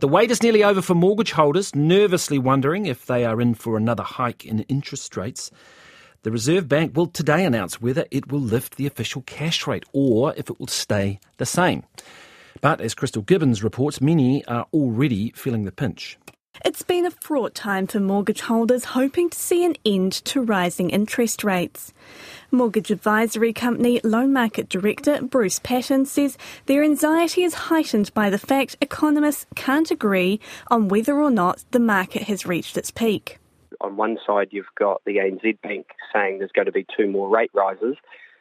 The wait is nearly over for mortgage holders, nervously wondering if they are in for another hike in interest rates. The Reserve Bank will today announce whether it will lift the official cash rate or if it will stay the same. But as Krystal Gibbens reports, many are already feeling the pinch. It's been a fraught time for mortgage holders hoping to see an end to rising interest rates. Mortgage advisory company Loan Market Director Bruce Patten says their anxiety is heightened by the fact economists can't agree on whether or not the market has reached its peak. On one side, you've got the ANZ Bank saying there's going to be two more rate rises,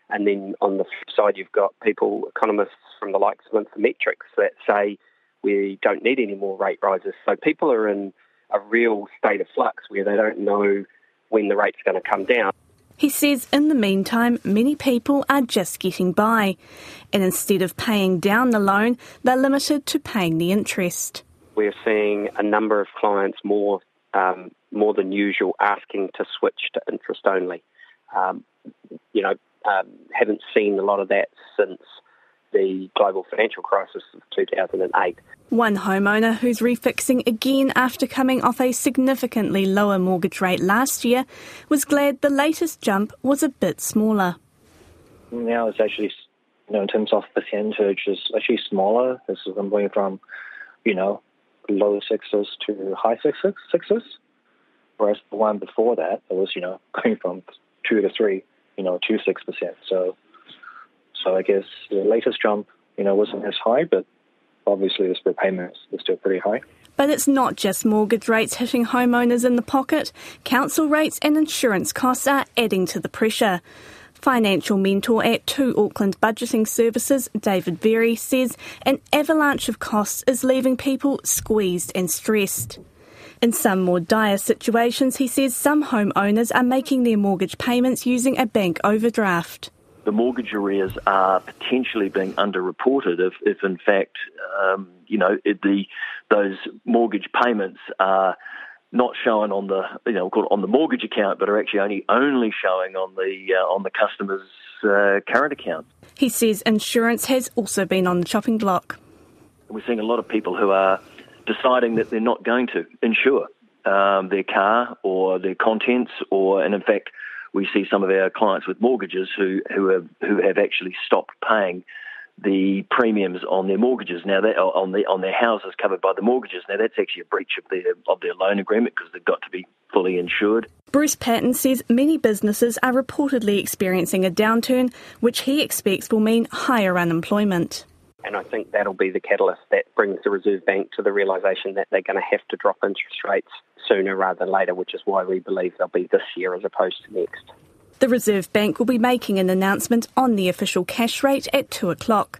and then on the flip side, you've got people, economists from the likes of Infometrics, that say we don't need any more rate rises. So people are in a real state of flux where they don't know when the rate's going to come down. He says in the meantime, many people are just getting by, and instead of paying down the loan, they're limited to paying the interest. We're seeing a number of clients more um, more than usual asking to switch to interest only. Um, you know, um, haven't seen a lot of that since the global financial crisis of 2008. One homeowner who's refixing again after coming off a significantly lower mortgage rate last year was glad the latest jump was a bit smaller. Now it's actually, you know, in terms of percentage, it's actually smaller. This is going from, you know, low sixes to high sixes, sixes. Whereas the one before that, it was, you know, going from two to three, you know, to six percent. So so I guess the latest jump, you know, wasn't as high, but obviously the split payments are still pretty high. But it's not just mortgage rates hitting homeowners in the pocket. Council rates and insurance costs are adding to the pressure. Financial mentor at Two Auckland Budgeting Services, David Berry, says an avalanche of costs is leaving people squeezed and stressed. In some more dire situations, he says some homeowners are making their mortgage payments using a bank overdraft the mortgage arrears are potentially being underreported if, if in fact, um, you know, it, the those mortgage payments are not showing on the you know on the mortgage account, but are actually only only showing on the uh, on the customer's uh, current account. He says insurance has also been on the chopping block. We're seeing a lot of people who are deciding that they're not going to insure um, their car or their contents, or and in fact we see some of our clients with mortgages who who have who have actually stopped paying the premiums on their mortgages now that on the on their houses covered by the mortgages now that's actually a breach of their of their loan agreement because they've got to be fully insured. Bruce Patten says many businesses are reportedly experiencing a downturn which he expects will mean higher unemployment. And I think that'll be the catalyst that brings the Reserve Bank to the realisation that they're going to have to drop interest rates sooner rather than later, which is why we believe they'll be this year as opposed to next. The Reserve Bank will be making an announcement on the official cash rate at 2 o'clock.